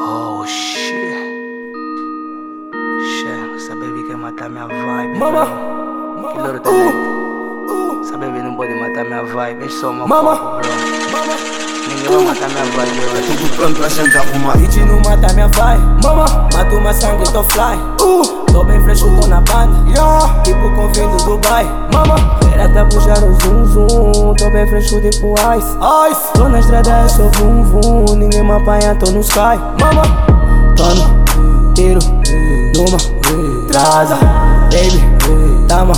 Oh shit. Shit, essa baby quer matar minha vibe. Mama, bro. Que louro uh, talento. Essa baby não pode matar minha vibe. Enche só uma Mama. copo, mama. Ninguém vai matar minha vibe, eu acho. Tudo pronto pra gente arrumar. Bitch não mata minha vai, mama. Mato uma sangue, tô fly. Uh, tô bem fresco, tô na banda. Yeah. Tipo com do Dubai, mama. Até puxar o zoom zoom. Tô bem fresco, tipo ice. Ice. Tô na estrada, é só vum vum. Ninguém me apanha, tô no sky, mama. Tô no tiro, numa, traza, baby, dama,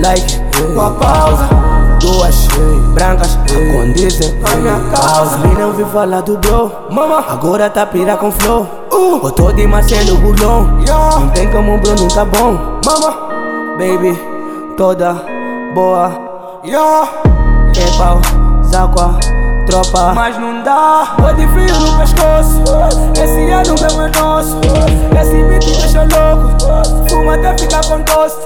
like, com a pausa. Duas brancas condizem a minha causa. Mina ouvi falar do bro, mama. Agora tá pira com flow. Uh, eu tô de Marcelo Burlão. Não tem como o Bruno tá bom, mama. Baby, toda boa. Yeah. Tem pau, zaco, tropa. Mas não dá, tô de frio no pescoço. Esse ano meu é nosso. Esse beat deixa louco. Fuma até ficar com tosse.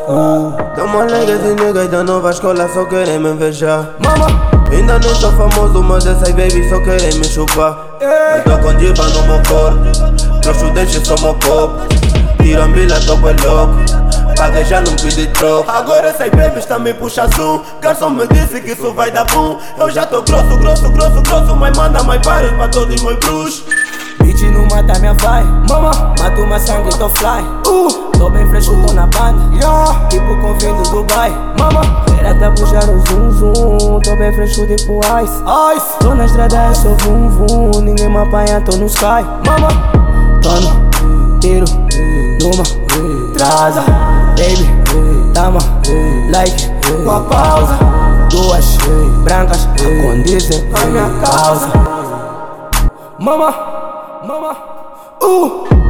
Tamo alegres e niggas da nova escola só querem me invejar. Mama, Ainda não sou famoso, mas essas baby só querem me chupar. Eu tô com diva no meu corpo, trouxe deixa só meu copo. Tiro a milha, tô bem louco. Paga já não pedi troco. Agora essas babies também puxa zoom. Garçom me disse que isso vai dar boom. Eu já tô grosso, grosso, grosso, grosso. Mas manda mais pares pra todos os meus bruxos. Bitch não mata minha vai, mama. Mato uma sangue, tô fly. Uh, tô bem fresco, tô na banda. Yeah. Tipo com vinho do Dubai, mama. Era até puxar o zoom zoom. Tô bem fresco, tipo ice. Ice. Tô na estrada, é só vum vum. Ninguém me apanha, tô no sky, mama. Tô no tiro, numa, traza, baby, dama, like, com a pausa. Duas brancas condizem a minha causa. Mama, mama, uh.